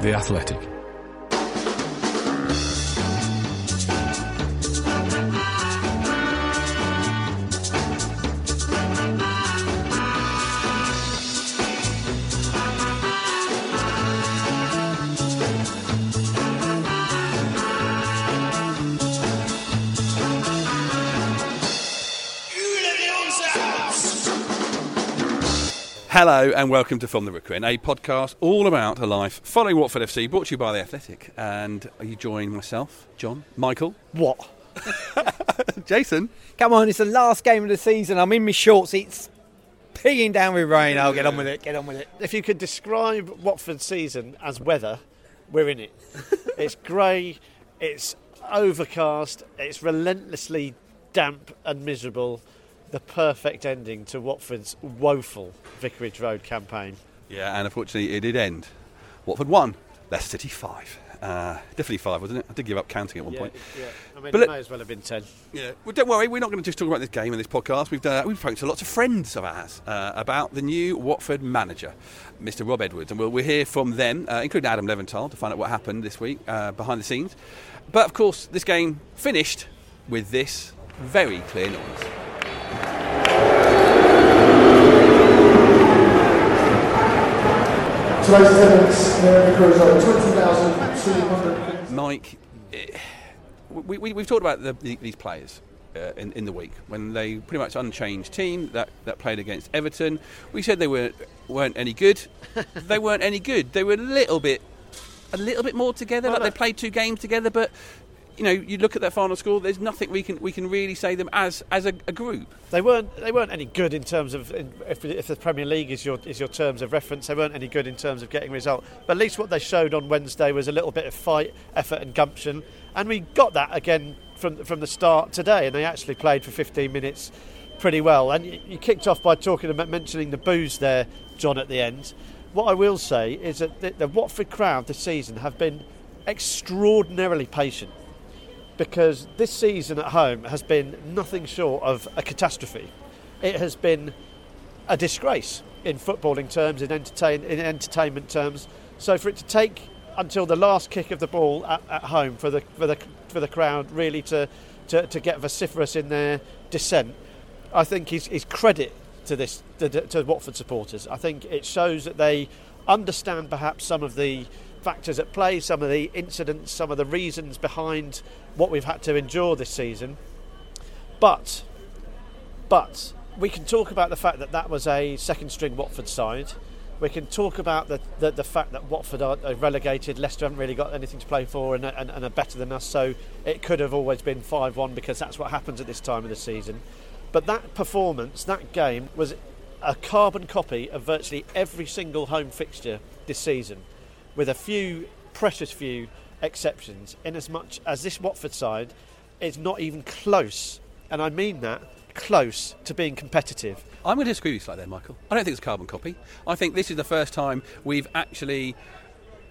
The Athletic. Hello and welcome to From the Rookery, a podcast all about a life following Watford FC, brought to you by The Athletic. And are you joining myself, John, Michael, What? Jason? Come on, it's the last game of the season. I'm in my shorts. It's peeing down with rain. I'll get on with it. Get on with it. If you could describe Watford's season as weather, we're in it. it's grey, it's overcast, it's relentlessly damp and miserable. The perfect ending to Watford's woeful Vicarage Road campaign. Yeah, and unfortunately it did end. Watford 1, Leicester City 5. Uh, definitely 5, wasn't it? I did give up counting at one point. yeah. I mean, But it may as well have been 10. Yeah. Well, don't worry, we're not going to just talk about this game in this podcast. We've, done, we've spoken to lots of friends of ours uh, about the new Watford manager, Mr. Rob Edwards. And we'll, we'll hear from them, uh, including Adam Leventhal, to find out what happened this week uh, behind the scenes. But of course, this game finished with this very clear noise. Today's attendance in the Vicarage 20,200. Mike, eh, we, we, we've talked about the, the, these players uh, in, in the week when they pretty much unchanged team that, that played against Everton. We said they weren't weren't any good. they weren't any good. They were a little bit a little bit more together. Well, like they played two games together, but you know, you look at that final score. There's nothing we can we can really say them as as a, a group. They weren't. They weren't any good in terms of in, if, if the Premier League is your is your terms of reference. They weren't any good in terms of getting result. But at least what they showed on Wednesday was a little bit of fight, effort, and gumption, and we got that again from from the start today. And they actually played for 15 minutes pretty well. And you, you kicked off by talking about mentioning the booze there, John, at the end. What I will say is that the, the Watford crowd this season have been extraordinarily patient because this season at home has been nothing short of a catastrophe. It has been a disgrace in footballing terms, in, entertain, in entertainment terms. So for it to take until the last kick of the ball at, at home for the for the for the crowd really to, to, to get vociferous in their dissent, I think is, is credit to this to, to Watford supporters. I think it shows that they understand perhaps some of the factors at play, some of the incidents, some of the reasons behind what we've had to endure this season. But, but we can talk about the fact that that was a second string Watford side. We can talk about the, the, the fact that Watford are, relegated. Leicester haven't really got anything to play for and, and, and are better than us. So it could have always been 5 1 because that's what happens at this time of the season. But that performance, that game, was a carbon copy of virtually every single home fixture this season, with a few, precious few exceptions, in as much as this Watford side is not even close, and I mean that, close to being competitive. I'm going to disagree with you slightly there, Michael. I don't think it's a carbon copy. I think this is the first time we've actually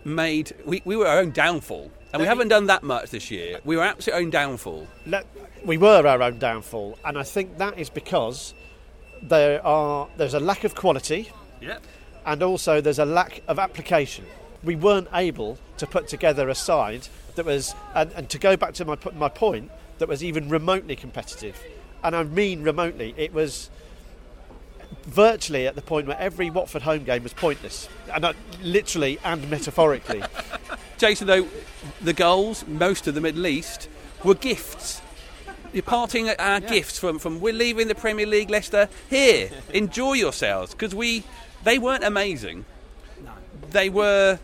made. We, we were our own downfall. And we haven't done that much this year. We were absolute own downfall. Let, we were our own downfall, and I think that is because there are there's a lack of quality, Yeah. and also there's a lack of application. We weren't able to put together a side that was, and, and to go back to my my point, that was even remotely competitive, and I mean remotely. It was virtually at the point where every Watford home game was pointless, and I, literally and metaphorically. Jason, though, the goals, most of them at least, were gifts. You're parting our gifts from, from we're leaving the Premier League, Leicester. Here, enjoy yourselves because we they weren't amazing. No. They were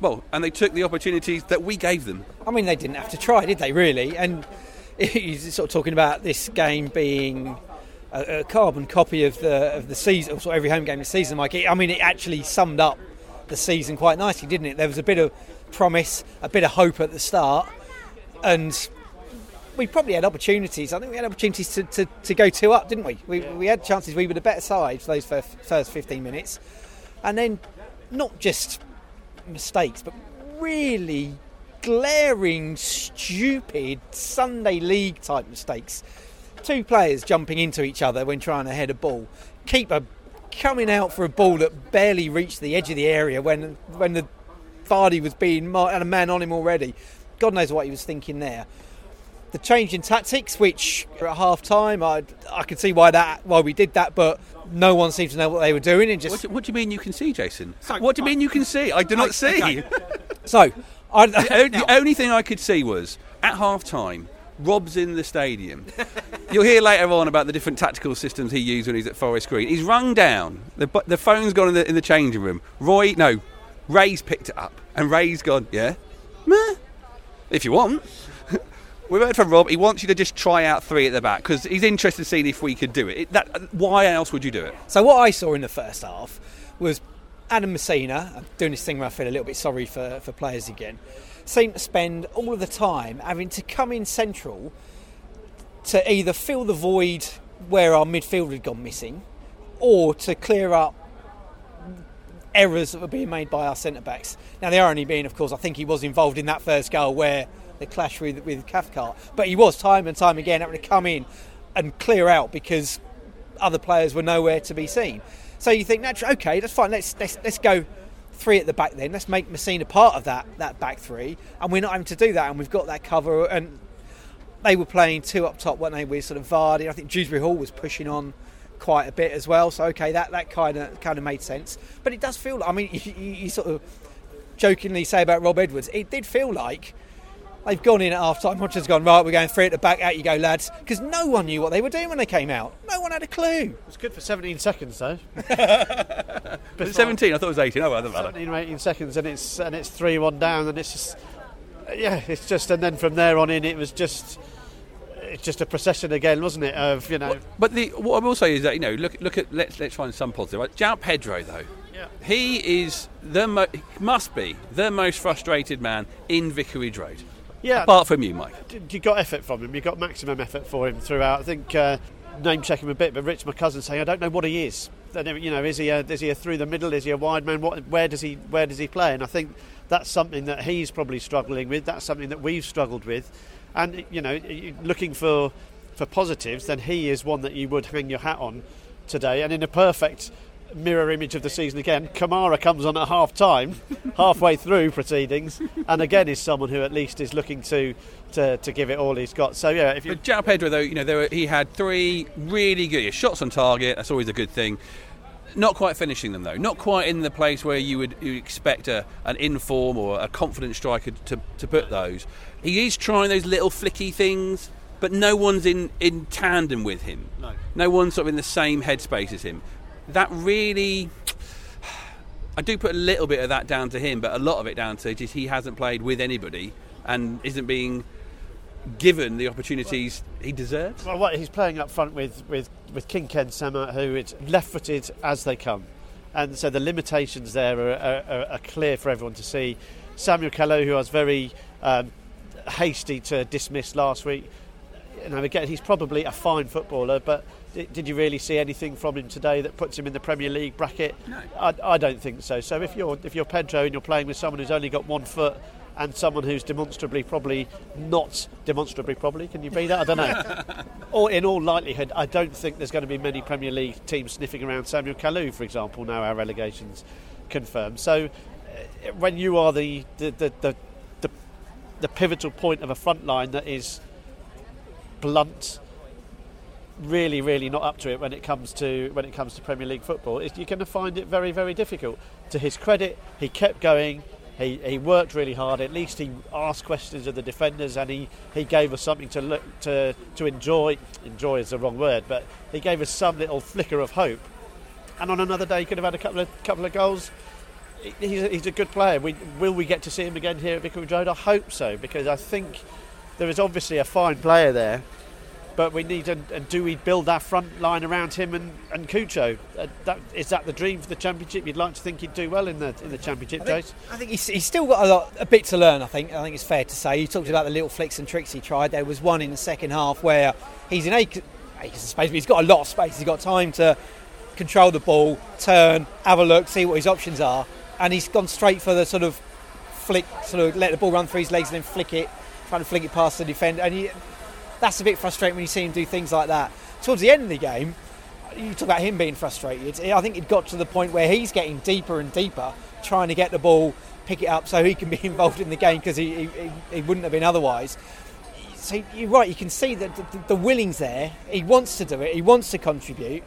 well, and they took the opportunities that we gave them. I mean, they didn't have to try, did they? Really? And he's sort of talking about this game being a, a carbon copy of the of the season, sort of every home game of the season. Like, it, I mean, it actually summed up the season quite nicely, didn't it? There was a bit of promise, a bit of hope at the start, and we probably had opportunities. I think we had opportunities to, to, to go two up, didn't we? We, we had chances. We were the better side for those first, first 15 minutes, and then not just mistakes, but really glaring, stupid Sunday league type mistakes. Two players jumping into each other when trying to head a ball. Keeper coming out for a ball that barely reached the edge of the area when when the Vardy was being had a man on him already. God knows what he was thinking there. The change in tactics, which at half time, I I could see why that why we did that, but no one seemed to know what they were doing. And What just do, what do you mean you can see, Jason? what do you mean you can see? I do not see. so, I, the, o- the only thing I could see was at half time, Rob's in the stadium. You'll hear later on about the different tactical systems he used when he's at Forest Green. He's rung down. The, the phone's gone in the, in the changing room. Roy, no, Ray's picked it up. And Ray's gone, yeah? Meh. If you want. We've heard from Rob. He wants you to just try out three at the back because he's interested in seeing if we could do it. it that, why else would you do it? So what I saw in the first half was Adam Masina doing this thing where I feel a little bit sorry for, for players again. Seemed to spend all of the time having to come in central to either fill the void where our midfield had gone missing, or to clear up errors that were being made by our centre backs. Now the irony being, of course, I think he was involved in that first goal where the clash with with Cathcart, but he was time and time again having to come in and clear out because other players were nowhere to be seen. So you think, naturally, okay, that's fine. Let's let's let's go three at the back then. Let's make Masina part of that that back three, and we're not having to do that, and we've got that cover. And they were playing two up top, weren't they? With sort of Vardy. I think Dewsbury Hall was pushing on quite a bit as well. So okay, that that kind of kind of made sense. But it does feel. I mean, you, you, you sort of jokingly say about Rob Edwards, it did feel like. They've gone in at half time. Rodgers gone, right, we're going three at the back, out you go, lads. Because no one knew what they were doing when they came out. No one had a clue. It was good for 17 seconds though. Was it 17? I thought it was 18. Oh, well, doesn't matter. 17 or 18 seconds, and it's and it's three one down, and it's just yeah, it's just and then from there on in, it was just it's just a procession again, wasn't it? Of you know, But the, what I will say is that you know, look, look at let's let's find some positive. Right? João Pedro, though, Yeah. he is the mo- must be the most frustrated man in Vicarage Road, yeah. apart from you, Mike. you got effort from him. You got maximum effort for him throughout. I think uh, name check him a bit, but Rich, my cousin, saying I don't know what he is. You know, is he a, is he a through the middle? Is he a wide man? What, where does he where does he play? And I think that's something that he's probably struggling with. That's something that we've struggled with. And you know, looking for for positives, then he is one that you would hang your hat on today. And in a perfect mirror image of the season again, Kamara comes on at half time, halfway through proceedings, and again is someone who at least is looking to to, to give it all he's got. So yeah, if you But João Pedro, though, you know, there were, he had three really good shots on target. That's always a good thing. Not quite finishing them though. Not quite in the place where you would you expect a, an inform or a confident striker to, to put those. He is trying those little flicky things, but no one's in, in tandem with him. No. No one's sort of in the same headspace as him. That really. I do put a little bit of that down to him, but a lot of it down to just he hasn't played with anybody and isn't being given the opportunities he deserves. Well, he's playing up front with with with King Ken Sema, who is left-footed as they come, and so the limitations there are, are, are clear for everyone to see. Samuel Kalu, who I was very um, hasty to dismiss last week, you know, again he's probably a fine footballer, but did, you really see anything from him today that puts him in the Premier League bracket? No. I, I don't think so. So if you're if you're Pedro and you're playing with someone who's only got one foot and someone who's demonstrably probably not demonstrably probably can you read that? I don't know. or in all likelihood, I don't think there's going to be many Premier League teams sniffing around Samuel Kalu, for example. Now our relegations confirmed. So uh, when you are the the, the, the the the pivotal point of a front line that is blunt really, really not up to it when it comes to when it comes to Premier League football. You're going to find it very, very difficult. To his credit, he kept going. He, he worked really hard. At least he asked questions of the defenders, and he, he gave us something to look to to enjoy. Enjoy is the wrong word, but he gave us some little flicker of hope. And on another day, he could have had a couple of couple of goals. He's a, he's a good player. We, will we get to see him again here at Vicarage Road? I hope so, because I think there is obviously a fine player there but we need and, and do we build our front line around him and and Cucho? Uh, that, is that the dream for the championship? You'd like to think he'd do well in the in the championship, I think, Jace? I think he's, he's still got a lot, a bit to learn. I think. I think it's fair to say. You talked about the little flicks and tricks he tried. There was one in the second half where he's in acres, acres of space, but he's got a lot of space. He's got time to control the ball, turn, have a look, see what his options are, and he's gone straight for the sort of flick, sort of let the ball run through his legs and then flick it, trying to flick it past the defender. And he, that's a bit frustrating when you see him do things like that. Towards the end of the game, you talk about him being frustrated. I think it got to the point where he's getting deeper and deeper, trying to get the ball, pick it up, so he can be involved in the game because he, he, he wouldn't have been otherwise. So you're right. You can see that the, the willing's there. He wants to do it. He wants to contribute.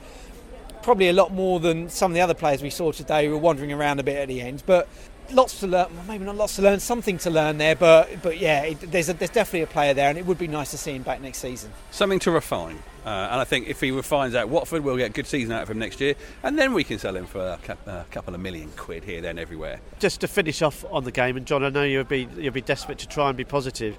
Probably a lot more than some of the other players we saw today who were wandering around a bit at the end. But lots to learn. Well, maybe not lots to learn. Something to learn there. But but yeah, it, there's a, there's definitely a player there, and it would be nice to see him back next season. Something to refine. Uh, and I think if he refines out Watford, we'll get a good season out of him next year, and then we can sell him for a, a couple of million quid here, then, everywhere. Just to finish off on the game, and John, I know you'll be you'll be desperate to try and be positive.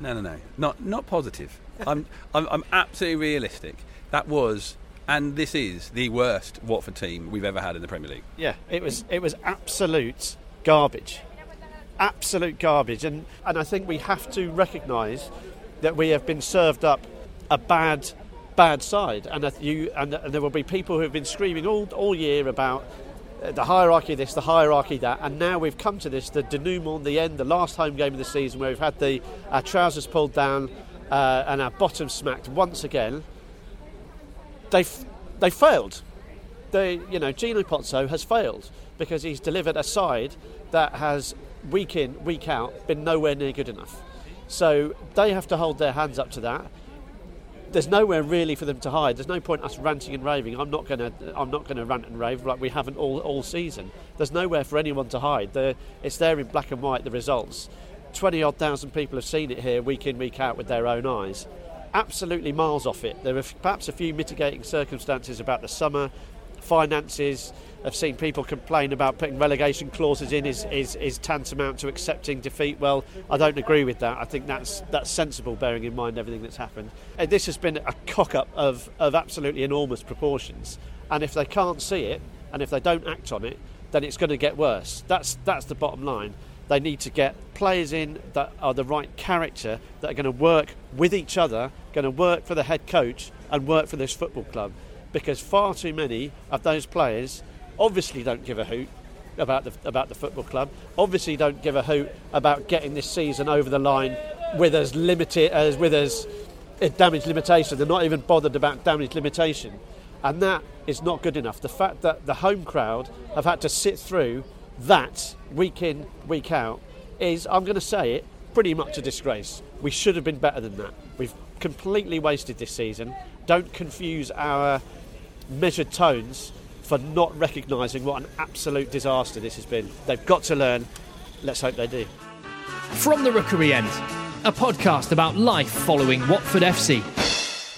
No, no, no, not not positive. I'm, I'm I'm absolutely realistic. That was and this is the worst Watford team we've ever had in the Premier League. Yeah, it was it was absolute garbage, absolute garbage, and and I think we have to recognise that we have been served up a bad bad side, and you and, and there will be people who have been screaming all all year about uh, the hierarchy this, the hierarchy that, and now we've come to this, the denouement, the end, the last home game of the season, where we've had the our trousers pulled down uh, and our bottom smacked once again. They they failed. They, you know, Gino Pozzo has failed because he's delivered a side that has week in, week out been nowhere near good enough. So they have to hold their hands up to that there's nowhere really for them to hide. There's no point us ranting and raving. I'm not gonna I'm not gonna rant and rave like we haven't all all season. There's nowhere for anyone to hide. It's there in black and white. The results. Twenty odd thousand people have seen it here week in week out with their own eyes. Absolutely miles off it. There are perhaps a few mitigating circumstances about the summer, finances, I've seen people complain about putting relegation clauses in is, is, is tantamount to accepting defeat. Well, I don't agree with that. I think that's that's sensible, bearing in mind everything that's happened. This has been a cock up of, of absolutely enormous proportions. And if they can't see it, and if they don't act on it, then it's going to get worse. That's that's the bottom line. They need to get players in that are the right character, that are going to work with each other, going to work for the head coach, and work for this football club. Because far too many of those players obviously don't give a hoot about the about the football club. Obviously, don't give a hoot about getting this season over the line with as limited as with as damage limitation. They're not even bothered about damage limitation, and that is not good enough. The fact that the home crowd have had to sit through that week in week out is, I'm going to say it, pretty much a disgrace. We should have been better than that. We've completely wasted this season. Don't confuse our measured tones for not recognising what an absolute disaster this has been. They've got to learn. Let's hope they do. From the Rookery End, a podcast about life following Watford FC.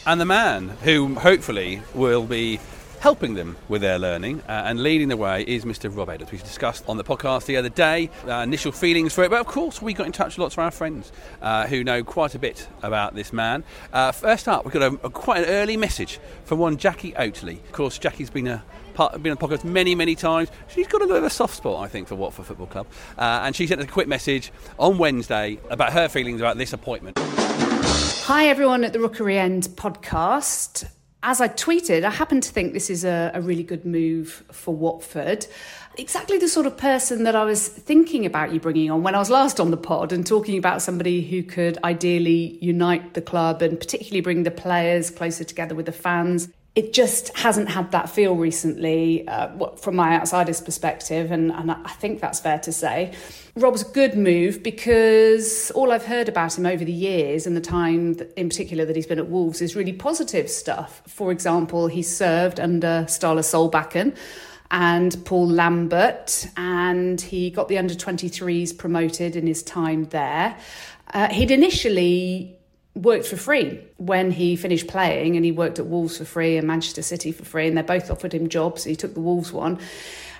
And the man who hopefully will be helping them with their learning uh, and leading the way is Mr. Rob Edwards. We've discussed on the podcast the other day uh, initial feelings for it, but of course we got in touch with lots of our friends uh, who know quite a bit about this man. Uh, first up, we've got a, a, quite an early message from one Jackie Oatley. Of course, Jackie's been a part, been on the podcast many, many times. She's got a little bit of a soft spot, I think, for Watford Football Club. Uh, and she sent us a quick message on Wednesday about her feelings about this appointment. Hi, everyone at the Rookery End podcast as I tweeted, I happen to think this is a, a, really good move for Watford. Exactly the sort of person that I was thinking about you bringing on when I was last on the pod and talking about somebody who could ideally unite the club and particularly bring the players closer together with the fans it just hasn't had that feel recently uh, from my outsider's perspective, and, and I think that's fair to say. Rob's a good move because all I've heard about him over the years and the time that, in particular that he's been at Wolves is really positive stuff. For example, he served under Ståle Solbakken and Paul Lambert, and he got the under 23s promoted in his time there. Uh, he'd initially worked for free when he finished playing and he worked at Wolves for free and Manchester City for free and they both offered him jobs. He took the Wolves one.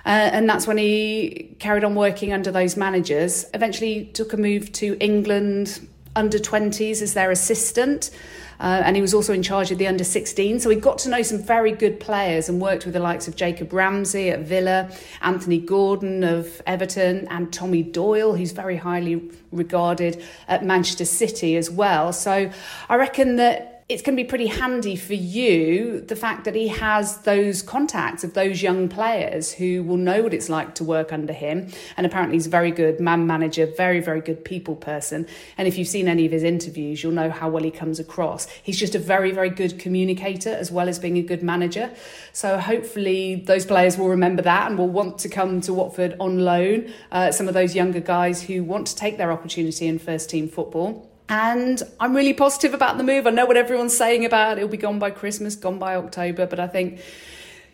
Uh, and that's when he carried on working under those managers. Eventually took a move to England under 20s as their assistant. Uh, and he was also in charge of the under 16. So he got to know some very good players and worked with the likes of Jacob Ramsey at Villa, Anthony Gordon of Everton, and Tommy Doyle, who's very highly regarded at Manchester City as well. So I reckon that it's going to be pretty handy for you the fact that he has those contacts of those young players who will know what it's like to work under him. And apparently, he's a very good man manager, very, very good people person. And if you've seen any of his interviews, you'll know how well he comes across. He's just a very, very good communicator as well as being a good manager. So hopefully, those players will remember that and will want to come to Watford on loan. Uh, some of those younger guys who want to take their opportunity in first team football. And I'm really positive about the move. I know what everyone's saying about it. It'll be gone by Christmas, gone by October, but I think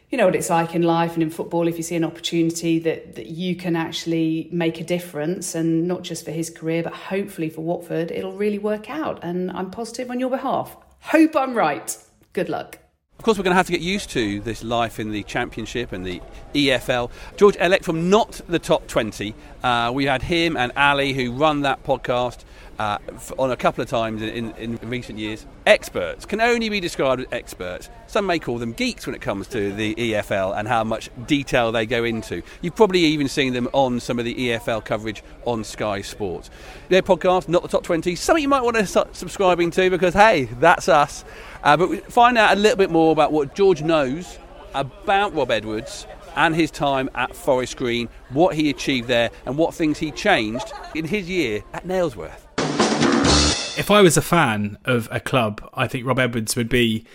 you know what it's like in life and in football if you see an opportunity that, that you can actually make a difference and not just for his career but hopefully for Watford it'll really work out and I'm positive on your behalf hope I'm right good luck of course, we're going to have to get used to this life in the Championship and the EFL. George Elek from Not the Top 20. Uh, we had him and Ali, who run that podcast, uh, on a couple of times in, in, in, recent years. Experts can only be described as experts. Some may call them geeks when it comes to the EFL and how much detail they go into. You've probably even seen them on some of the EFL coverage on Sky Sports. Their podcast, Not the Top 20, something you might want to start subscribing to because, hey, that's us. Uh, but find out a little bit more about what George knows about Rob Edwards and his time at Forest Green, what he achieved there, and what things he changed in his year at Nailsworth if I was a fan of a club, I think Rob Edwards would be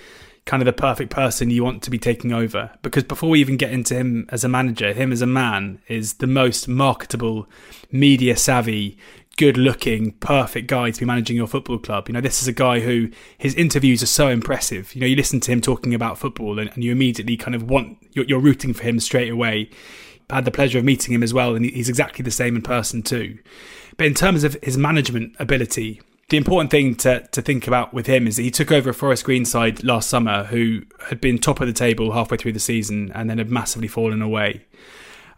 kind of the perfect person you want to be taking over. Because before we even get into him as a manager, him as a man is the most marketable, media savvy, good looking, perfect guy to be managing your football club. You know, this is a guy who his interviews are so impressive. You know, you listen to him talking about football and, and you immediately kind of want, you're, you're rooting for him straight away. I had the pleasure of meeting him as well, and he's exactly the same in person too. But in terms of his management ability, the important thing to, to think about with him is that he took over Forest Green side last summer who had been top of the table halfway through the season and then had massively fallen away.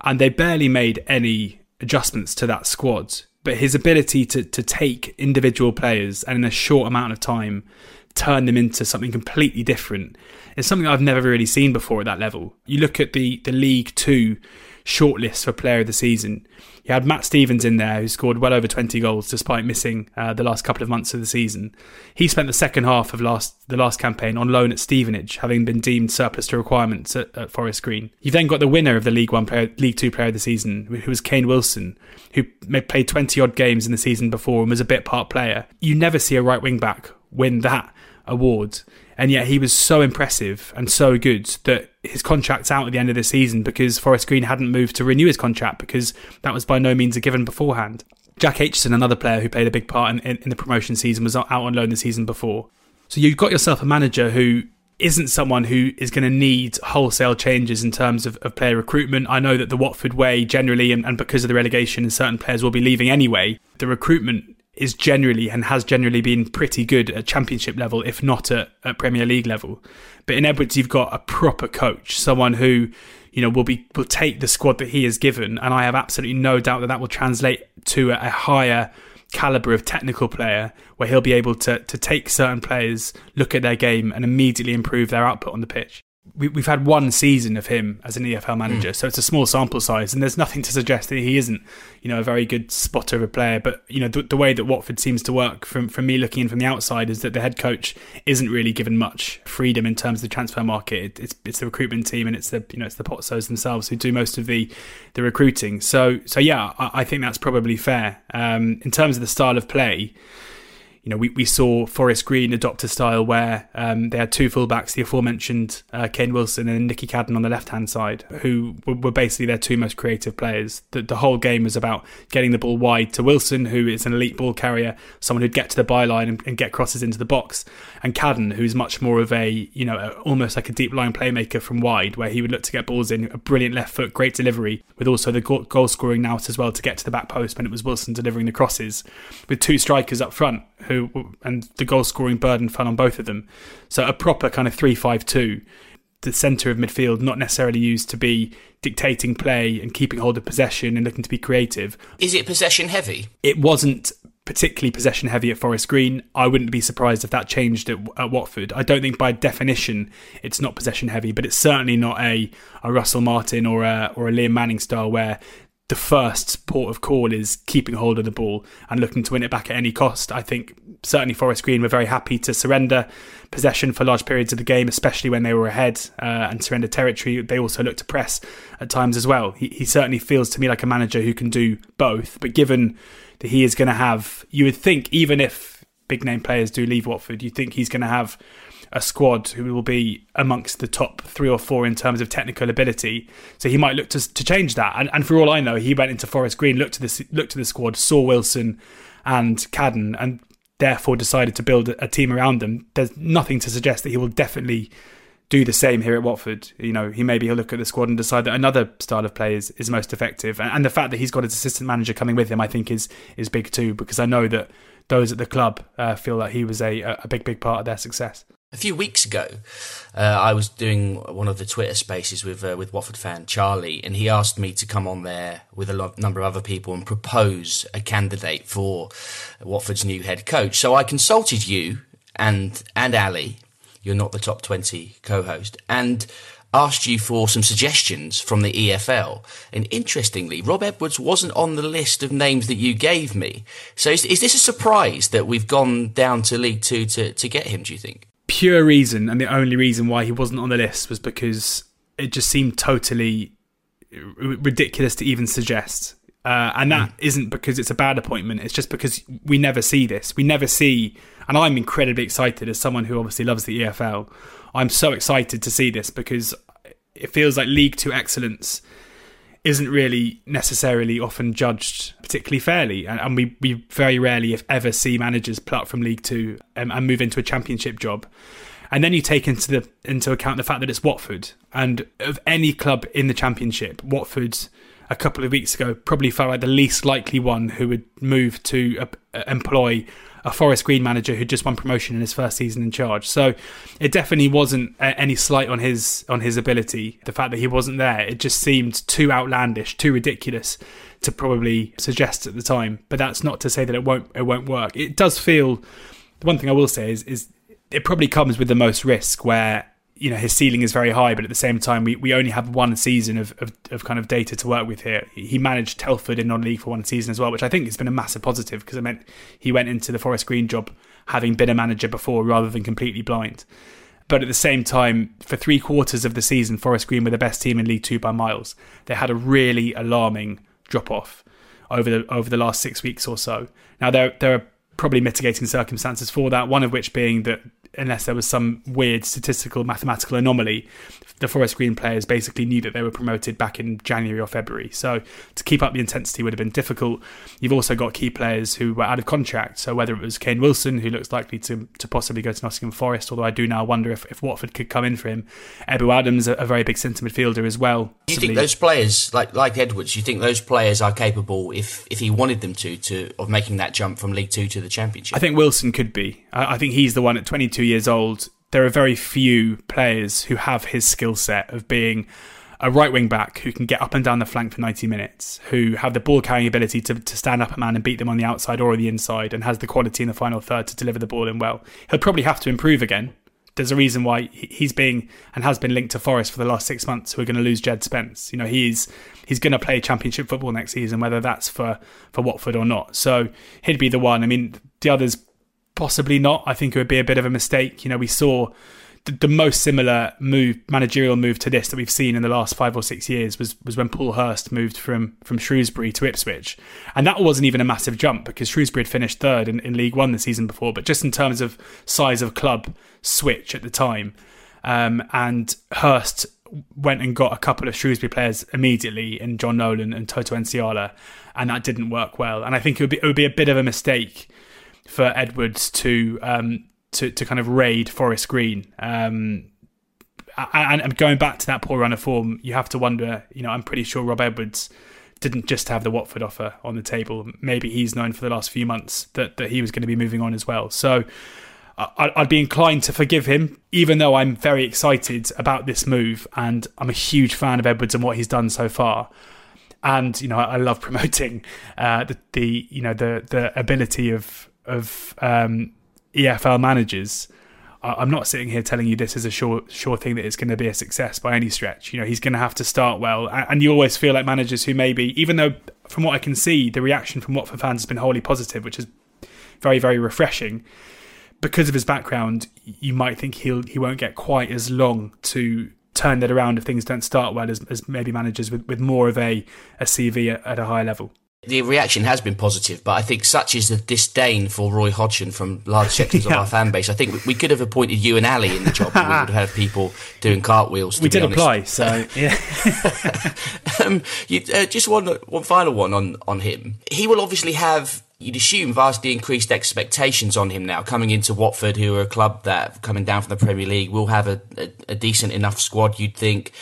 And they barely made any adjustments to that squad. But his ability to, to take individual players and in a short amount of time turn them into something completely different is something I've never really seen before at that level. You look at the, the League Two shortlist for Player of the Season. You had Matt Stevens in there, who scored well over 20 goals despite missing uh, the last couple of months of the season. He spent the second half of last the last campaign on loan at Stevenage, having been deemed surplus to requirements at, at Forest Green. You've then got the winner of the League One, player, League Two Player of the Season, who was Kane Wilson, who played 20 odd games in the season before and was a bit part player. You never see a right wing back win that award and yet he was so impressive and so good that his contract's out at the end of the season because Forest Green hadn't moved to renew his contract because that was by no means a given beforehand. Jack Aitchison, another player who played a big part in, in, in the promotion season, was out on loan the season before. So you've got yourself a manager who isn't someone who is going to need wholesale changes in terms of, of player recruitment. I know that the Watford way generally, and, and because of the relegation, certain players will be leaving anyway, the recruitment is generally and has generally been pretty good at championship level, if not at, at Premier League level. But in Edwards, you've got a proper coach, someone who you know will be will take the squad that he has given, and I have absolutely no doubt that that will translate to a, a higher caliber of technical player where he'll be able to to take certain players, look at their game, and immediately improve their output on the pitch we, have had one season of him as an EFL manager, mm. so it's a small sample size, and there's nothing to suggest that he isn't, you know, a very good spotter of a player. But you know, the, the, way that Watford seems to work, from from me looking in from the outside, is that the head coach isn't really given much freedom in terms of the transfer market. It, it's it's the recruitment team and it's the you know it's the Pozzos themselves who do most of the the recruiting. So so yeah, I, I think that's probably fair. Um, in terms of the style of play you know, we, we saw Forest Green adopt a style where um, they had two fullbacks, the aforementioned uh, Kane Wilson and Nicky Cadden on the left hand side, who were, basically their two most creative players. The, the, whole game was about getting the ball wide to Wilson, who is an elite ball carrier, someone who'd get to the byline and, and get crosses into the box, and Cadden, who's much more of a, you know, almost like a deep line playmaker from wide, where he would look to get balls in, a brilliant left foot, great delivery, with also the goal scoring now as well to get to the back post when it was Wilson delivering the crosses, with two strikers up front who who and the goal scoring burden fell on both of them. So a proper kind of three-five-two, the centre of midfield not necessarily used to be dictating play and keeping hold of possession and looking to be creative. Is it possession heavy? It wasn't particularly possession heavy at Forest Green. I wouldn't be surprised if that changed at, at, Watford. I don't think by definition it's not possession heavy, but it's certainly not a, a Russell Martin or a or a Liam Manning style where the first port of call is keeping hold of the ball and looking to win it back at any cost. I think certainly Forest Green were very happy to surrender possession for large periods of the game, especially when they were ahead uh, and surrender territory. They also look to press at times as well. He, he certainly feels to me like a manager who can do both. But given that he is going to have, you would think, even if big name players do leave Watford, you think he's going to have a squad who will be amongst the top three or four in terms of technical ability. So he might look to to change that. And, and for all I know, he went into Forest Green, looked to the looked to the squad, saw Wilson and Cadden, and therefore decided to build a team around them. There's nothing to suggest that he will definitely do the same here at Watford. You know, he maybe he'll look at the squad and decide that another style of play is, is most effective. And, and the fact that he's got his assistant manager coming with him, I think, is is big too, because I know that those at the club uh, feel that he was a, a big, big part of their success. A few weeks ago, uh, I was doing one of the Twitter spaces with uh, with Watford fan Charlie, and he asked me to come on there with a number of other people and propose a candidate for Watford's new head coach. So I consulted you and and Ali, you're not the top twenty co-host, and asked you for some suggestions from the EFL. And interestingly, Rob Edwards wasn't on the list of names that you gave me. So is, is this a surprise that we've gone down to League Two to, to get him? Do you think? Pure reason and the only reason why he wasn't on the list was because it just seemed totally ridiculous to even suggest. Uh, and that mm. not because it's a bad appointment. It's just because we never see this. We never see, and I'm incredibly excited as someone who obviously loves the EFL. I'm so excited to see this because it feels like League Two excellence isn't really necessarily often judged particularly fairly. And, and, we, we very rarely, if ever, see managers pluck from League Two and, and move into a championship job. And then you take into the into account the fact that it's Watford, and of any club in the championship, Watford a couple of weeks ago probably felt like the least likely one who would move to uh, employ a Forest Green manager who just won promotion in his first season in charge. So it definitely wasn't any slight on his on his ability. The fact that he wasn't there, it just seemed too outlandish, too ridiculous to probably suggest at the time. But that's not to say that it won't it won't work. It does feel. The one thing I will say is is it probably comes with the most risk where you know his ceiling is very high, but at the same time, we, we only have one season of, of, of kind of data to work with here. He managed Telford in non-league for one season as well, which I think has been a massive positive because it meant he went into the Forest Green job having been a manager before rather than completely blind. But at the same time, for three quarters of the season, Forest Green were the best team in League Two by miles. They had a really alarming drop off over the over the last six weeks or so. Now there there are probably mitigating circumstances for that. One of which being that unless there was some weird statistical mathematical anomaly, the Forest Green players basically knew that they were promoted back in January or February. So to keep up the intensity would have been difficult. You've also got key players who were out of contract. So whether it was Kane Wilson, who looks likely to, to possibly go to Nottingham Forest, although I do now wonder if, if Watford could come in for him. Ebou Adams, a, a very big centre midfielder as well. Do you think those players, like like Edwards, you think those players are capable, if if he wanted them to, to of making that jump from League Two to the Championship? I think Wilson could be. I, I think he's the one at 22 years old there are very few players who have his skill set of being a right wing back who can get up and down the flank for 90 minutes, who have the ball carrying ability to, to stand up a man and beat them on the outside or on the inside, and has the quality in the final third to deliver the ball in well. He'll probably have to improve again. There's a reason why he's being and has been linked to Forest for the last six months. Who are going to lose Jed Spence? You know, he's he's going to play Championship football next season, whether that's for for Watford or not. So he'd be the one. I mean, the others Possibly not. I think it would be a bit of a mistake. You know, we saw the, the, most similar move, managerial move to this that we've seen in the last five or six years was was when Paul Hurst moved from from Shrewsbury to Ipswich, and that wasn't even a massive jump because Shrewsbury had finished third in, in League One the season before. But just in terms of size of club switch at the time, um, and Hurst went and got a couple of Shrewsbury players immediately in Jon Nolan and Toto Nsiala, and that didn't work well. And I think it would be it would be a bit of a mistake for Edwards to um, to to kind of raid Forest Green. Um, and, going back to that poor run of form, you have to wonder. You know, I'm pretty sure Rob Edwards didn't just have the Watford offer on the table. Maybe he's known for the last few months that that he was going to be moving on as well. So. I'd be inclined to forgive him, even though I'm very excited about this move, and I'm a huge fan of Edwards and what he's done so far and you know I love promoting uh, the, the you know the the ability of of um, EFL managers, I'm not sitting here telling you this is a sure sure thing that it's going to be a success by any stretch. You know, he's going to have to start well, and you always feel like managers who maybe, even though from what I can see, the reaction from Watford fans has been wholly positive, which is very very refreshing. Because of his background, you might think he'll he won't get quite as long to turn that around if things don't start well as, as maybe managers with, with more of a, a CV at, at a higher level the reaction has been positive, but I think such is the disdain for Roy Hodgson from large sections yeah. of our fan base. I think we could have appointed you and Ali in the job. and we would have had people doing cartwheels. we did honest. apply, so yeah. um, you, uh, just one one final one on on him. He will obviously have. You'd assume vastly increased expectations on him now, coming into Watford, who are a club that, coming down from the Premier League, will have a, a, a decent enough squad, you'd think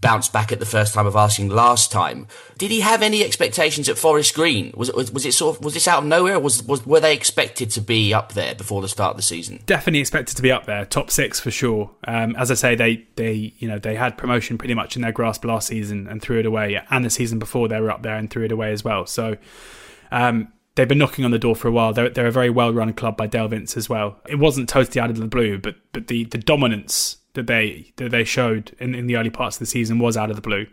bounced back at the first time of asking last time. Did he have any expectations at Forest Green? Was it was, was it sort of was this out of nowhere? was was were they expected to be up there before the start of the season? Definitely expected to be up there, top six for sure. Um, as I say, they they you know they had promotion pretty much in their grasp last season and threw it away, and the season before they were up there and threw it away as well. So. Um, they've been knocking on the door for a while. They're, they're a very well run club by Dale Vince as well. It wasn't totally out of the blue, but but the, the dominance that they that they showed in, in the early parts of the season was out of the blue.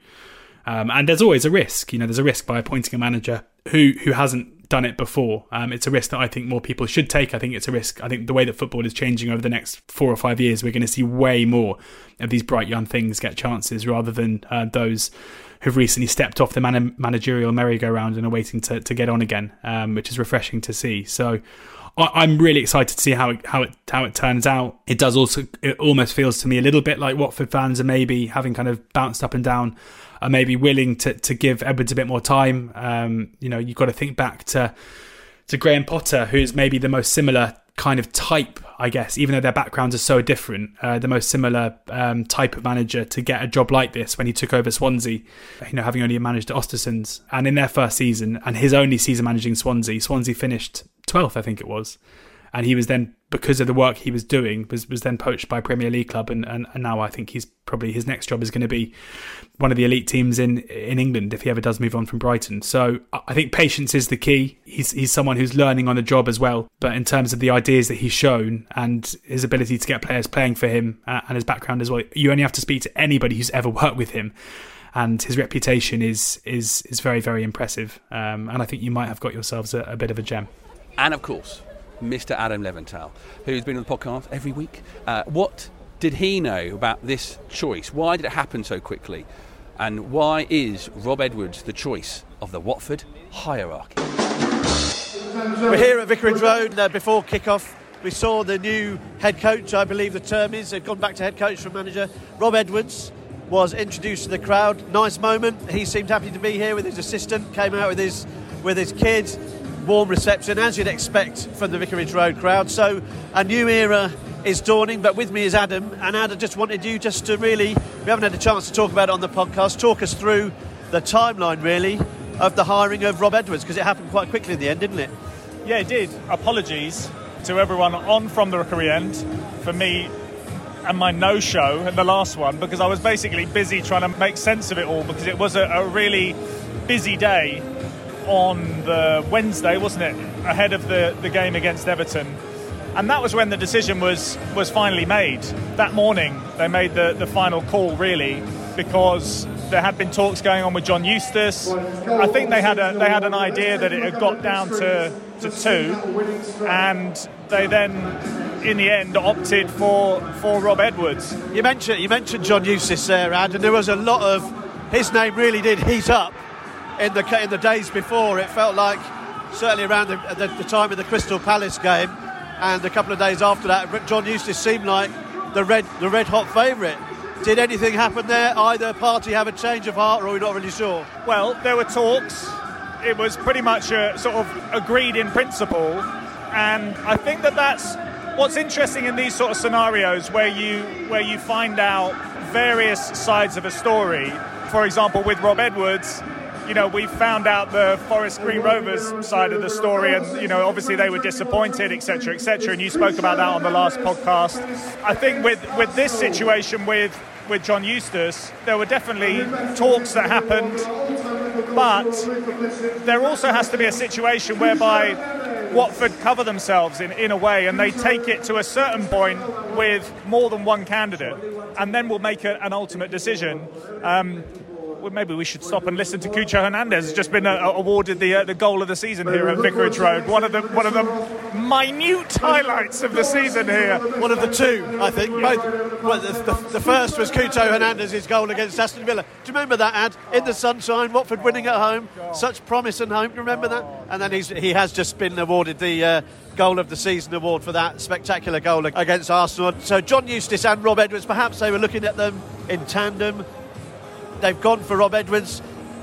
Um, and there's always a risk, you know, there's a risk by appointing a manager who who hasn't done it before. Um, it's a risk that I think more people should take. I think it's a risk. I think the way that football is changing over the next four or five years, we're going to see way more of these bright young things get chances rather than uh, those who've recently stepped off the man- managerial merry-go-round and are waiting to, to get on again, um, which is refreshing to see. So I'm really excited to see how it, how it how it turns out. It does also it almost feels to me a little bit like Watford fans are maybe having kind of bounced up and down, are maybe willing to to give Edwards a bit more time. Um, you know, you've got to think back to to Graham Potter, who's maybe the most similar kind of type, I guess, even though their backgrounds are so different, uh, the most similar um, type of manager to get a job like this when he took over Swansea, you know, having only managed Östersunds. And in their first season, and his only season managing Swansea, Swansea finished 12th, I think it was. And he was then, because of the work he was doing, was, was then poached by Premier League club. And, and, and now I think he's probably, his next job is going to be one of the elite teams in, in England if he ever does move on from Brighton. So I think patience is the key. He's, he's someone who's learning on the job as well. But in terms of the ideas that he's shown and his ability to get players playing for him uh, and his background as well, you only have to speak to anybody who's ever worked with him and his reputation is is is very very impressive. Um, and I think you might have got yourselves a, a, bit of a gem and of course, Mr. Adam Leventhal, who's been on the podcast every week. Uh, what did he know about this choice? Why did it happen so quickly? And why is Rob Edwards the choice of the Watford hierarchy? We're here at Vicarage Road uh, before kick-off. We saw the new head coach, I believe the term is. They've gone back to head coach from manager. Rob Edwards was introduced to the crowd. Nice moment. He seemed happy to be here with his assistant. Came out with his with his kids warm reception, as you'd expect from the Vicarage Road crowd. So a new era is dawning, but with me is Adam. And Adam, just wanted you just to really, we haven't had a chance to talk about it on the podcast, talk us through the timeline really of the hiring of Rob Edwards, because it happened quite quickly in the end, didn't it? Yeah, it did. Apologies to everyone on from the Rookery end for me and my no show in the last one because I was basically busy trying to make sense of it all because it was a, a really busy day on the Wednesday, wasn't it? Ahead of the, the game against Everton. And that was when the decision was, was finally made. That morning, they made the, the final call, really, because there had been talks going on with John Eustace. I think they had a they had an idea that it had got down to, to two, and they then, in the end, opted for for Rob Edwards. You mentioned you mentioned John Eustace there, Ad, and there was a lot of his name really did heat up in the in the days before. It felt like certainly around the, the, the, time of the Crystal Palace game, and a couple of days after that, John Eustace seemed like the red the red hot favourite. Did anything happen there? Either party have a change of heart, or we're we not really sure? Well, there were talks. It was pretty much a, sort of agreed in principle, and I think that that's what's interesting in these sort of scenarios where you where you find out various sides of a story. For example, with Rob Edwards, you know, we found out the Forest Green Rovers side of the story, and you know, obviously they were disappointed, etc., etc. And you spoke about that on the last podcast. I think with with this situation with with John Eustace, there were definitely talks that happened, but there also has to be a situation whereby Watford cover themselves in, in a way and they take it to a certain point with more than one candidate and then we'll make a, an ultimate decision. Um, maybe we should stop and listen to Cucho Hernandez. Just been uh, awarded the uh, the goal of the season here at Vicarage Road. One of the one of the minute highlights of the season here. One of the two, I think. Both. Well, the, the, the first was Cucho Hernandez's goal against Aston Villa. Do you remember that ad in the sunshine? Watford winning at home, such promise and hope. Do you remember that? And then he's, he has just been awarded the. Uh, goal of the season award for that spectacular goal against Arsenal. So John Eustace and Rob Edwards, perhaps they were looking at them in tandem they've gone for Rob Edwards.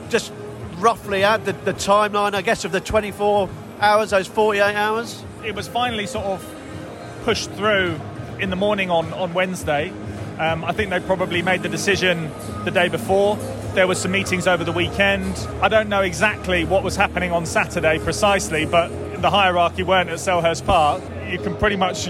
Just roughly add the, the timeline, I guess, of the 24 hours, those 48 hours. It was finally sort of pushed through in the morning on, on Wednesday. Um, I think they probably made the decision the day before. There were some meetings over the weekend. I don't know exactly what was happening on Saturday precisely, but the hierarchy weren't at Selhurst Park. You can pretty much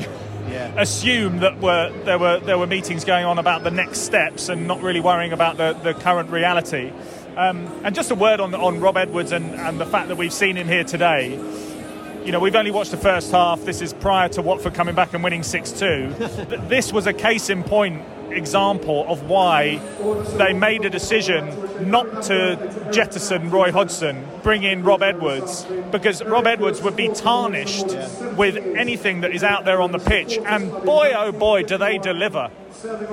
yeah. assume that were, there were there were meetings going on about the next steps and not really worrying about the, the current reality. Um, and just a word on on Rob Edwards and, and the fact that we've seen him here today. You know, we've only watched the first half. This is prior to Watford coming back and winning 6 2. this was a case in point example of why they made a decision not to jettison Roy Hodgson, bring in Rob Edwards, because Rob Edwards would be tarnished with anything that is out there on the pitch. And boy, oh boy, do they deliver.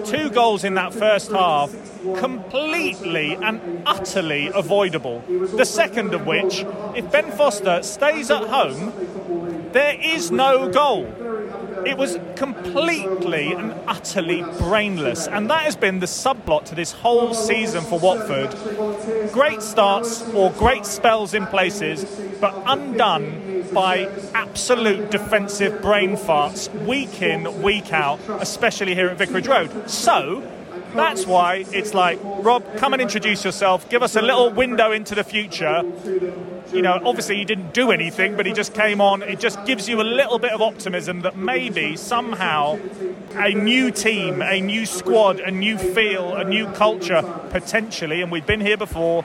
Two goals in that first half, completely and utterly avoidable. The second of which, if Ben Foster stays at home, there is no goal. It was completely and utterly brainless, and that has been the subplot to this whole season for Watford. Great starts or great spells in places, but undone by absolute defensive brain farts week in, week out, especially here at Vicarage Road. So, that's why it's like, Rob, come and introduce yourself, give us a little window into the future. You know, obviously he didn't do anything, but he just came on. It just gives you a little bit of optimism that maybe somehow a new team, a new squad, a new feel, a new culture, potentially, and we've been here before,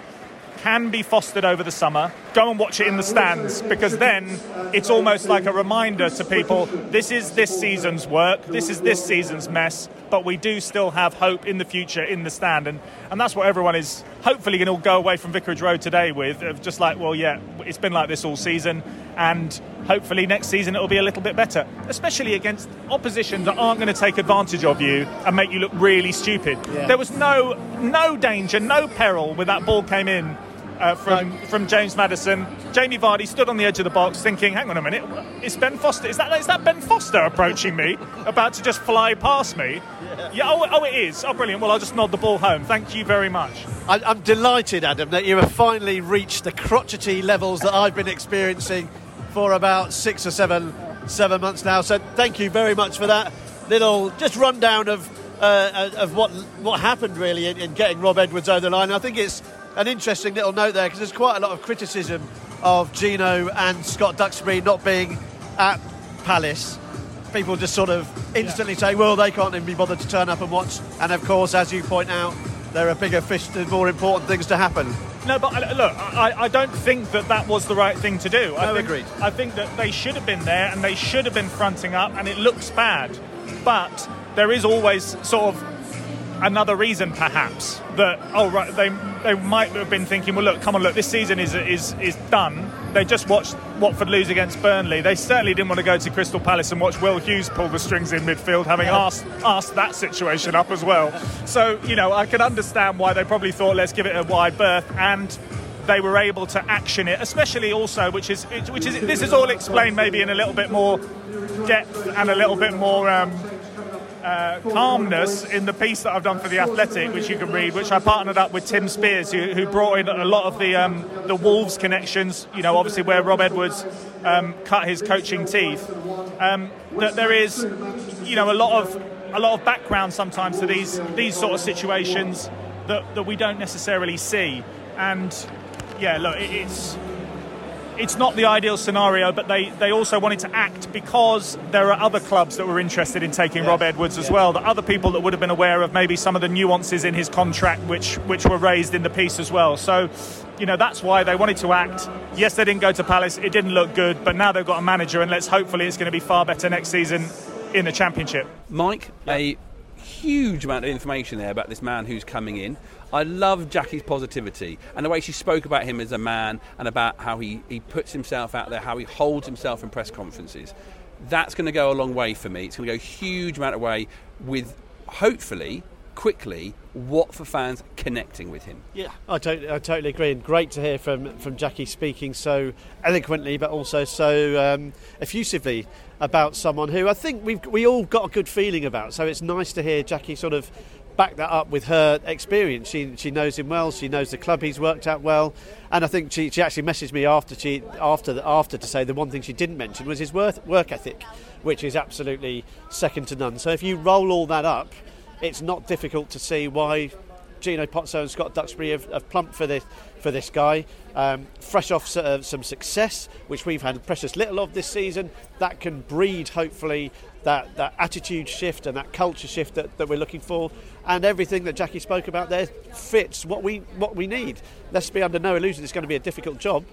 can be fostered over the summer, go and watch it in the stands because then it's almost like a reminder to people this is this season's work, this is this season's mess, but we do still have hope in the future in the stand. And, and that's what everyone is hopefully going to go away from Vicarage Road today with of just like, well, yeah, it's been like this all season, and hopefully next season it'll be a little bit better, especially against opposition that aren't going to take advantage of you and make you look really stupid. Yeah. There was no no danger, no peril when that ball came in uh, from from James Maddison. Jamie Vardy stood on the edge of the box, thinking, "Hang on a minute, is Ben Foster? Is that is that Ben Foster approaching me, about to just fly past me?" Yeah. yeah oh, oh, it is. Oh, brilliant. Well, I'll just nod the ball home. Thank you very much. I, I'm delighted, Adam, that you have finally reached the crotchety levels that I've been experiencing for about six or seven seven months now. So thank you very much for that little just rundown of uh, of what what happened really in, in, getting Rob Edwards over the line. I think it's an interesting little note there because there's quite a lot of criticism of Gino and Scott Duxbury not being at Palace. People just sort of instantly yeah. say, well, they can't even be bothered to turn up and watch. And of course, as you point out, there are bigger fish and more important things to happen. No, but uh, look, I, I don't think that that was the right thing to do. I no, think, agreed. I think that they should have been there and they should have been fronting up, and it looks bad. But there is always sort of another reason, perhaps, that oh right, they they might have been thinking, well, look, come on, look, this season is is is done. They just watched Watford lose against Burnley. They certainly didn't want to go to Crystal Palace and watch Will Hughes pull the strings in midfield, having asked asked that situation up as well. So you know, I can understand why they probably thought, let's give it a wide berth and they were able to action it, especially also, which is which is this is all explained maybe in a little bit more depth and a little bit more um, uh, calmness in the piece that I've done for the Athletic, which you can read, which I partnered up with Tim Spiers, who, who brought in a lot of the um, the Wolves connections. You know, obviously where Rob Edwards um, cut his coaching teeth. Um, that there is, you know, a lot of a lot of background sometimes to these these sort of situations that, that we don't necessarily see. And yeah, look, it, it's it's not the ideal scenario, but they, they also wanted to act because there are other clubs that were interested in taking Rob Edwards as well. The other people that would have been aware of maybe some of the nuances in his contract, which which were raised in the piece as well. So, you know, that's why they wanted to act. Yes, they didn't go to Palace; it didn't look good, but now they've got a manager, and let's hopefully it's going to be far better next season in the Championship. Mike, a huge amount of information there about this man who's coming in. I love Jackie's positivity and the way she spoke about him as a man and about how he, he puts himself out there, how he holds himself in press conferences. That's going to go a long way for me. It's going to go a huge amount of way with hopefully quickly Watford fans connecting with him. Yeah, I totally, I totally agree, and great to hear from from Jackie speaking so eloquently, but also so um, effusively about someone who I think we've we all got a good feeling about. So it's nice to hear Jackie sort of back that up with her experience. She she knows him well. She knows the club he's worked at well, and I think she, she actually messaged me after she after the, after to say the one thing she didn't mention was his work work ethic, which is absolutely second to none. So if you roll all that up it's not difficult to see why Gino Pozzo and Scott Duxbury have, have plumped for this for this guy. Um, fresh off uh, some success, which we've had precious little of this season, that can breed hopefully that, that attitude shift and that culture shift that, that we're looking for. And everything that Jackie spoke about there fits what we what we need. Let's be under no illusion it's going to be a difficult job,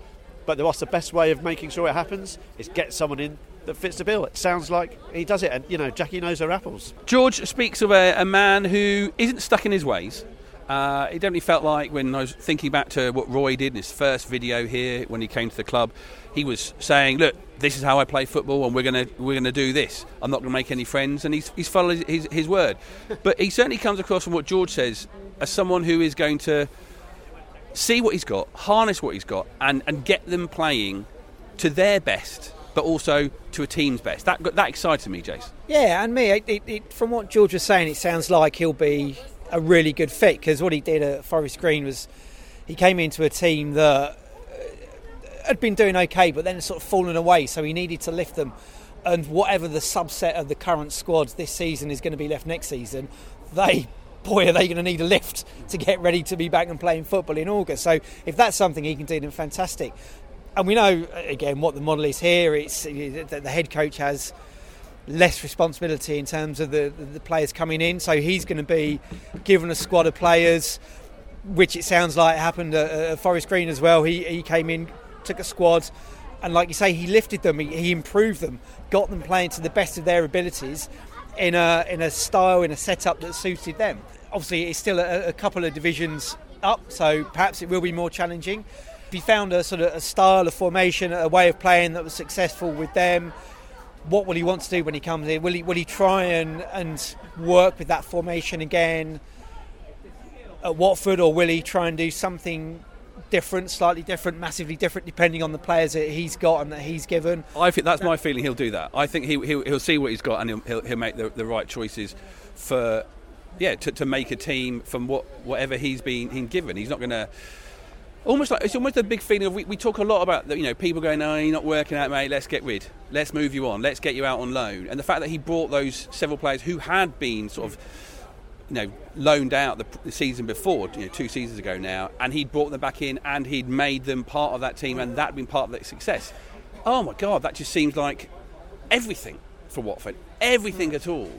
but what's the best way of making sure it happens is get someone in that fits the bill. It sounds like he does it, and you know, Jackie knows her apples. George speaks of a, a man who isn't stuck in his ways. Uh, it definitely felt like when I was thinking back to what Roy did in his first video here when he came to the club, he was saying, "Look, this is how I play football, and we're gonna we're gonna do this. I'm not gonna make any friends." And he's he's followed his his word. but he certainly comes across from what George says as someone who is going to see what he's got, harness what he's got, and and get them playing to their best but also to a team's best. That that excited me, Jace. Yeah, and me. It, it, it, from what George was saying, it sounds like he'll be a really good fit because what he did at Forest Green was he came into a team that uh, had been doing okay, but then sort of fallen away. So he needed to lift them. And whatever the subset of the current squad this season is going to be left next season, they boy, are they going to need a lift to get ready to be back and playing football in August. So if that's something he can do, then fantastic and we know again what the model is here. It's that the head coach has less responsibility in terms of the, the players coming in, so he's going to be given a squad of players, which it sounds like happened at, at Forest Green as well. He he came in, took a squad, and like you say, he lifted them, he, he improved them, got them playing to the best of their abilities in a in a style in a setup that suited them. Obviously, it's still a, a couple of divisions up, so perhaps it will be more challenging he found a sort of a style of formation, a way of playing that was successful with them, what will he want to do when he comes in? Will he will he try and and work with that formation again at Watford, or will he try and do something different, slightly different, massively different, depending on the players that he's got and that he's given? I think that's my feeling. He'll do that. I think he, he'll, he'll see what he's got and he'll, he'll, make the, the right choices for yeah to, to make a team from what whatever he's been given. He's not going to almost like it's almost a big feeling of we, we talk a lot about you know people going oh you're not working out mate let's get rid. Let's move you on. Let's get you out on loan. And the fact that he brought those several players who had been sort of you know loaned out the, the season before you know two seasons ago now and he'd brought them back in and he'd made them part of that team and that had been part of their success. Oh my god that just seems like everything for Watford. Everything at all.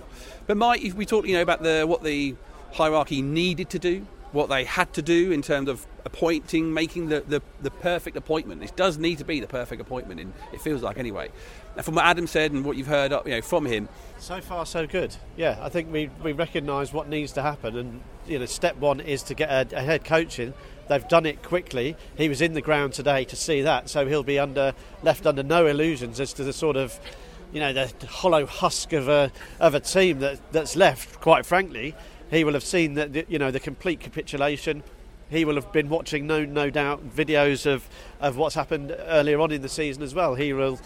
But Mike we talked you know about the what the hierarchy needed to do what they had to do in terms of appointing, making the, the, the perfect appointment. It does need to be the perfect appointment, and it feels like anyway. And from what Adam said and what you've heard you know, from him, so far so good. Yeah, I think we, we recognise what needs to happen, and you know, step one is to get a, a head coach in. They've done it quickly. He was in the ground today to see that, so he'll be under left under no illusions as to the sort of you know the hollow husk of a of a team that that's left. Quite frankly, he will have seen that you know the complete capitulation. He will have been watching no no doubt videos of, of what's happened earlier on in the season as well. He will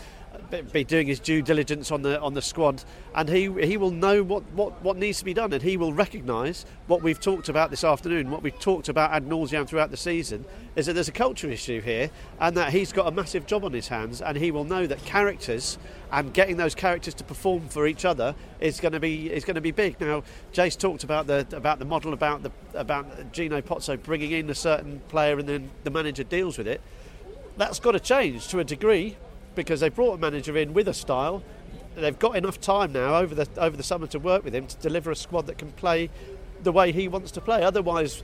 be doing his due diligence on the on the squad, and he he will know what, what, what needs to be done, and he will recognise what we've talked about this afternoon, what we've talked about ad nauseam throughout the season, is that there's a culture issue here, and that he's got a massive job on his hands, and he will know that characters and getting those characters to perform for each other is going to be is going to be big. Now, Jace talked about the about the model about the about Gino Pozzo bringing in a certain player, and then the manager deals with it. That's got to change to a degree because they brought a manager in with a style. They've got enough time now over the over the summer to work with him to deliver a squad that can play the way he wants to play. Otherwise,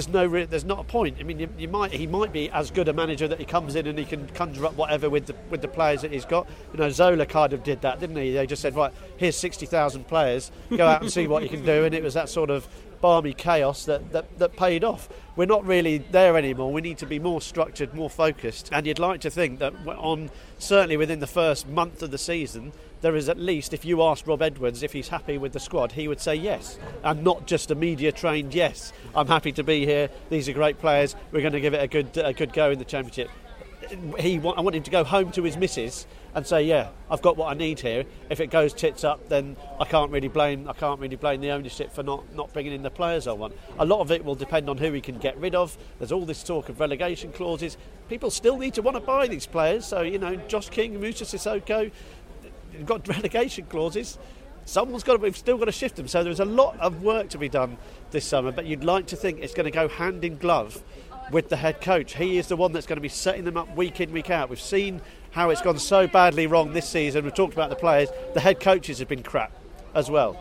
there's no re- there's not a point. I mean, you, you, might he might be as good a manager that he comes in and he can conjure up whatever with the with the players that he's got. You know, Zola kind of did that, didn't he? They just said, right, here's sixty thousand players, go out and see what you can do, and it was that sort of balmy chaos that, that, that paid off. We're not really there anymore. We need to be more structured, more focused. And you'd like to think that on certainly within the first month of the season, there is at least, if you asked Rob Edwards if he's happy with the squad, he would say yes, and not just a media trained yes. I'm happy to be here. These are great players. We're going to give it a good a good go in the championship. He, I want him to go home to his missus and say, "Yeah, I've got what I need here." If it goes tits up, then I can't really blame I can't really blame the ownership for not not bringing in the players I want. A lot of it will depend on who he can get rid of. There's all this talk of relegation clauses. People still need to want to buy these players. So you know, Josh King, Moussa Sissoko, you've got relegation clauses. Someone's got to, we've still got to shift them. So there's a lot of work to be done this summer. But you'd like to think it's going to go hand in glove with the head coach. He is the one that's going to be setting them up week in, week out. We've seen how it's gone so badly wrong this season. We've talked about the players. The head coaches have been crap as well.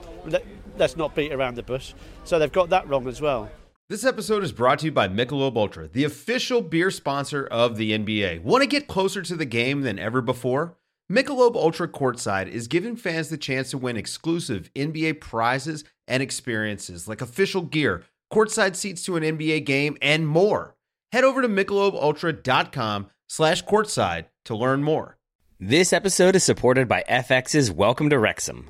Let's not beat around the bush. So they've got that wrong as well. This episode is brought to you by Michelob Ultra, the official beer sponsor of the NBA. Want to get closer to the game than ever before? Michelob Ultra Courtside is giving fans the chance to win exclusive NBA prizes and experiences like official gear, courtside seats to an NBA game, and more. Head over to michelobultra.com slash courtside to learn more. This episode is supported by FX's Welcome to Wrexham.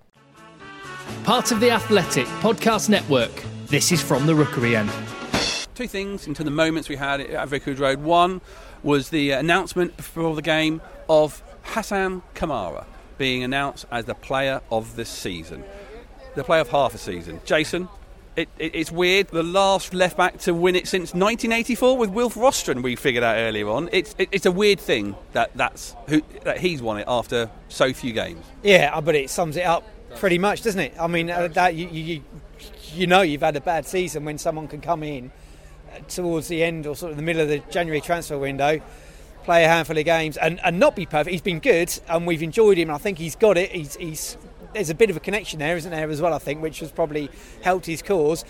Part of the Athletic Podcast Network. This is from the Rookery End. Two things into the moments we had at Vicarage Road. One was the announcement before the game of Hassane Kamara being announced as the player of the season, the player of half a season. Jason, it, it, it's weird. The last left back to win it since 1984 with Wilf Rostron. We figured out earlier on. It's it, it's a weird thing that that's who that he's won it after so few games. Yeah, but it sums it up pretty much, doesn't it? I mean, uh, that you, you you know you've had a bad season when someone can come in towards the end or sort of the middle of the January transfer window, play a handful of games and, and not be perfect. He's been good and we've enjoyed him. And I think he's got it. He's, he's there's a bit of a connection there, isn't there, as well? I think, which has probably helped his cause.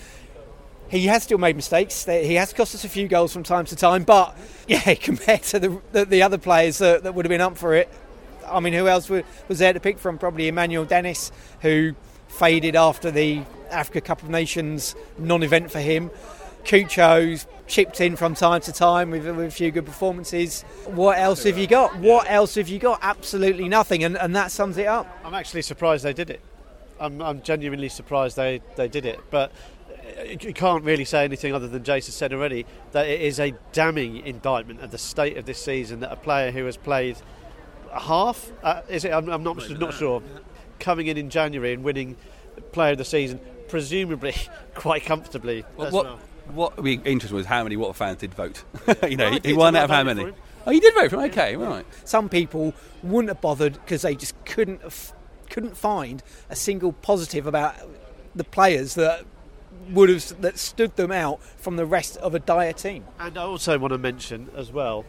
He has still made mistakes. He has cost us a few goals from time to time, but yeah, compared to the the, the other players that, that would have been up for it, I mean, who else was there to pick from? Probably Emmanuel Dennis, who faded after the Africa Cup of Nations non-event for him. Cucho's chipped in from time to time with, with, a few good performances. What else have you got? What else have you got? Absolutely nothing, and, and that sums it up. I'm actually surprised they did it. I'm, I'm genuinely surprised they, they did it, but you can't really say anything other than Jason said already that it is a damning indictment of the state of this season that a player who has played half, uh, is it? I'm, I'm not, not sure, coming in in January and winning player of the season, presumably quite comfortably. Well, what, well. what would be interesting was how many Watford fans did vote. you know, well, he, won out of how many? Oh, you did vote for him. Okay, right. Some people wouldn't have bothered because they just couldn't have, couldn't find a single positive about the players that would have that stood them out from the rest of a dire team. And I also want to mention as well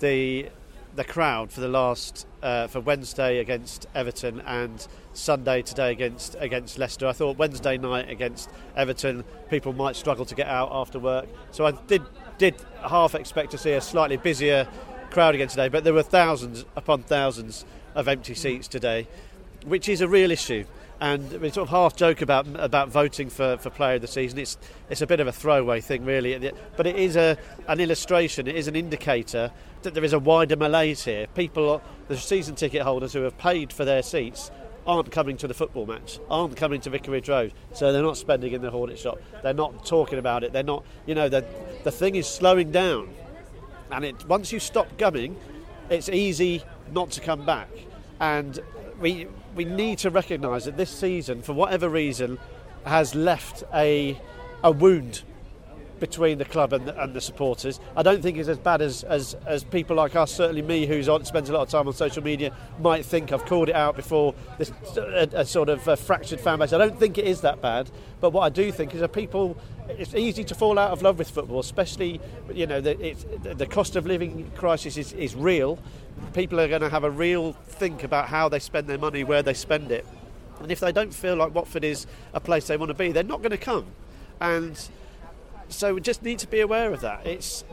the the crowd for the last uh, for Wednesday against Everton and Sunday today against against Leicester. I thought Wednesday night against Everton, people might struggle to get out after work, so I did did half expect to see a slightly busier crowd again today, but there were thousands upon thousands of empty seats today, which is a real issue. And we sort of half joke about about voting for, for player of the season. It's it's a bit of a throwaway thing, really, but it is a an illustration. It is an indicator that there is a wider malaise here. People, the season ticket holders who have paid for their seats, aren't coming to the football match, aren't coming to Vicarage Road, so they're not spending in the Hornet shop. They're not talking about it. They're not, you know, the the thing is slowing down, and it once you stop coming, it's easy not to come back, and we we need to recognise that this season, for whatever reason, has left a a wound between the club and the, and the, supporters. I don't think it's as bad as, as, as people like us, certainly me, who spends a lot of time on social media, might think. I've called it out before. This a, a sort of a fractured fan base. I don't think it is that bad. But what I do think is that people, it's easy to fall out of love with football, especially you know the, the cost of living crisis is, is real people are going to have a real think about how they spend their money, where they spend it. And if they don't feel like Watford is a place they want to be, they're not going to come. And so we just need to be aware of that. It's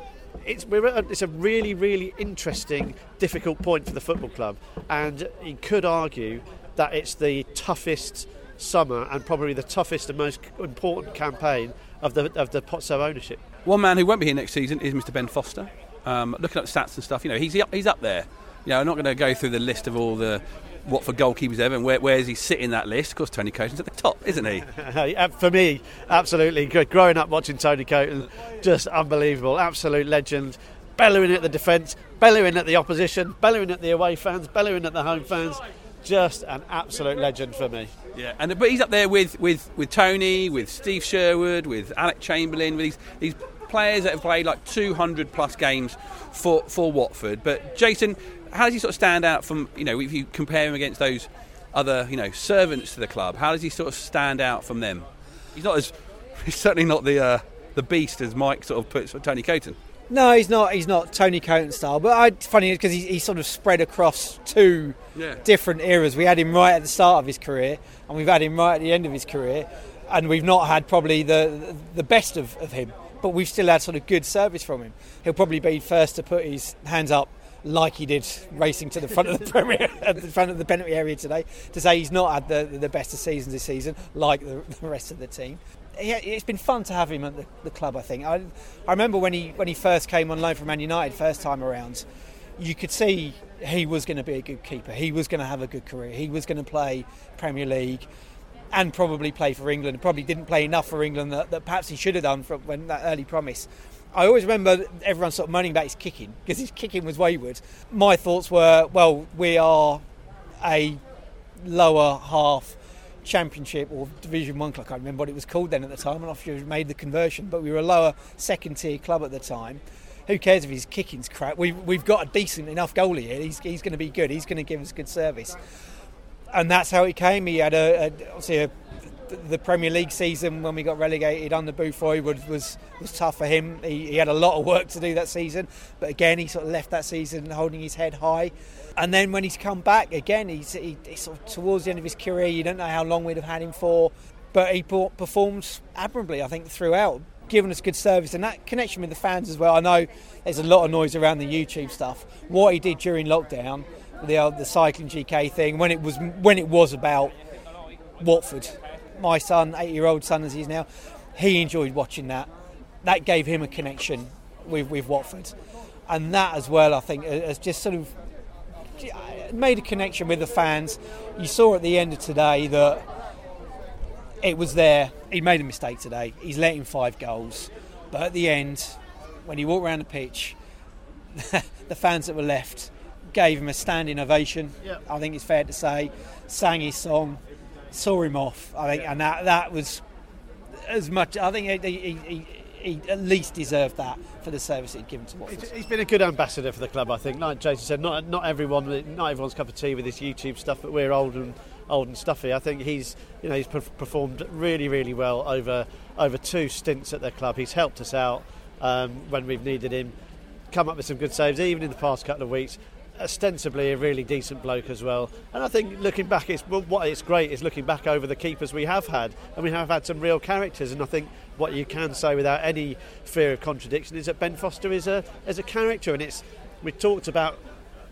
it's we're a, it's a really really interesting, difficult point for the football club, and you could argue that it's the toughest summer and probably the toughest and most important campaign of the of the Pozzo ownership. One man who won't be here next season is Mr Ben Foster. Um, looking at stats and stuff, you know, he's up, he's up there. You know, I'm not going to go through the list of all the Watford goalkeepers ever and where, where does he sit in that list? Of course, Tony Coton's at the top, isn't he? For me, absolutely. Growing up watching Tony Coton, just unbelievable, absolute legend. Bellowing at the defence, bellowing at the opposition, bellowing at the away fans, bellowing at the home fans. Just an absolute legend for me. Yeah, and but he's up there with, with, with Tony, with Steve Sherwood, with Alec Chamberlain, with these these players that have played like 200 plus games for, for Watford. But Jason, how does he sort of stand out from, you know, if you compare him against those other, you know, servants to the club? How does he sort of stand out from them? He's not as, he's certainly not the uh, the beast as Mike sort of puts for Tony Coton. No, he's not. He's not Tony Coton style. But I, funny because he's, he's sort of spread across two yeah. different eras. We had him right at the start of his career, and we've had him right at the end of his career, and we've not had probably the the best of, of him but we've still had sort of good service from him. He'll probably be first to put his hands up like he did racing to the front of the Premier, at the front of the penalty area today, to say he's not had the, the best of seasons this season, like the, the rest of the team. Yeah, it's been fun to have him at the, the, club. I think. I, I remember when he when he first came on loan from Man United first time around, you could see he was going to be a good keeper. He was going to have a good career. He was going to play Premier League and probably play for England. Probably didn't play enough for England that, that perhaps he should have done from when that early promise. I always remember everyone sort of moaning about his kicking because his kicking was wayward. My thoughts were, well, we are a lower half championship or division one club. I can't remember what it was called then at the time. I'm not sure made the conversion, but we were a lower second tier club at the time. Who cares if his kicking's crap? We've, we've got a decent enough goalie here. He's, he's going to be good. He's going to give us good service and that's how it came. He had a, a obviously a, the Premier League season when we got relegated under Boothroyd was, was was tough for him. He, he, had a lot of work to do that season, but again he sort of left that season holding his head high. And then when he's come back again, he's, he, sort of towards the end of his career. You don't know how long we'd have had him for, but he performed admirably. I think throughout, giving us good service and that connection with the fans as well. I know there's a lot of noise around the YouTube stuff. What he did during lockdown the uh, the cycling GK thing when it was when it was about Watford. My son, eight year old son as he's now, he enjoyed watching that. That gave him a connection with with Watford, and that as well I think has just sort of made a connection with the fans. You saw at the end of today that it was there. He made a mistake today. He's letting five goals, but at the end, when he walked around the pitch, the fans that were left gave him a standing ovation. Yep. I think it's fair to say, sang his song, saw him off. I think, and that that was as much. I think he, he, he, he at least deserved that for the service he'd given to Watford. He's been a good ambassador for the club, I think. Like Jason said, not not everyone, not everyone's cup of tea with this YouTube stuff, but we're old and old and stuffy. I think he's you know he's performed really really well over over two stints at their club. He's helped us out um, when we've needed him. Come up with some good saves, even in the past couple of weeks ostensibly a really decent bloke as well. And I think looking back, it's what it's great is looking back over the keepers we have had, and we have had some real characters. And I think what you can say without any fear of contradiction is that Ben Foster is a is a character, and it's We talked about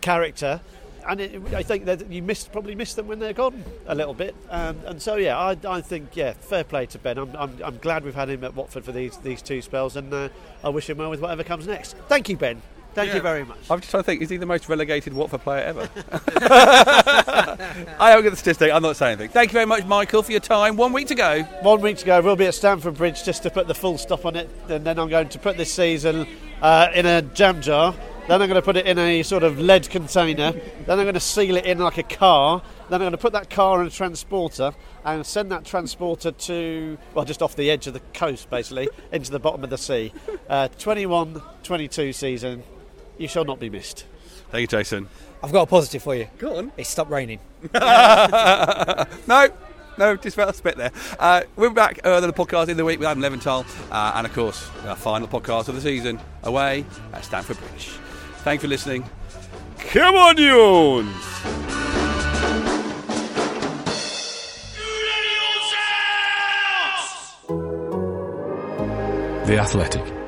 character, and it, I think that you missed probably missed them when they're gone a little bit. Um, and so yeah, I, I think yeah, fair play to Ben. I'm, I'm, I'm glad we've had him at Watford for these these two spells, and uh, I wish him well with whatever comes next. Thank you, Ben. Thank Yeah. you very much. I'm just trying to think, is he the most relegated Watford player ever? I haven't got the statistic, I'm not saying anything. Thank you very much, Michael, for your time. One week to go. One week to go. We'll be at Stamford Bridge just to put the full stop on it, and then I'm going to put this season uh, in a jam jar. Then I'm going to put it in a sort of lead container. Then I'm going to seal it in like a car. Then I'm going to put that car in a transporter and send that transporter to, well, just off the edge of the coast, basically, into the bottom of the sea. Uh, 21 22 season. You shall not be missed. Thank you, Jason. I've got a positive for you. Go on. It stopped raining. no, no, just about a spit there. Uh, we're back uh, on the podcast in the week with Adam Leventhal, uh, and of course, our final podcast of the season away at Stamford Bridge. Thanks for listening. Come on, Jones! The Athletic.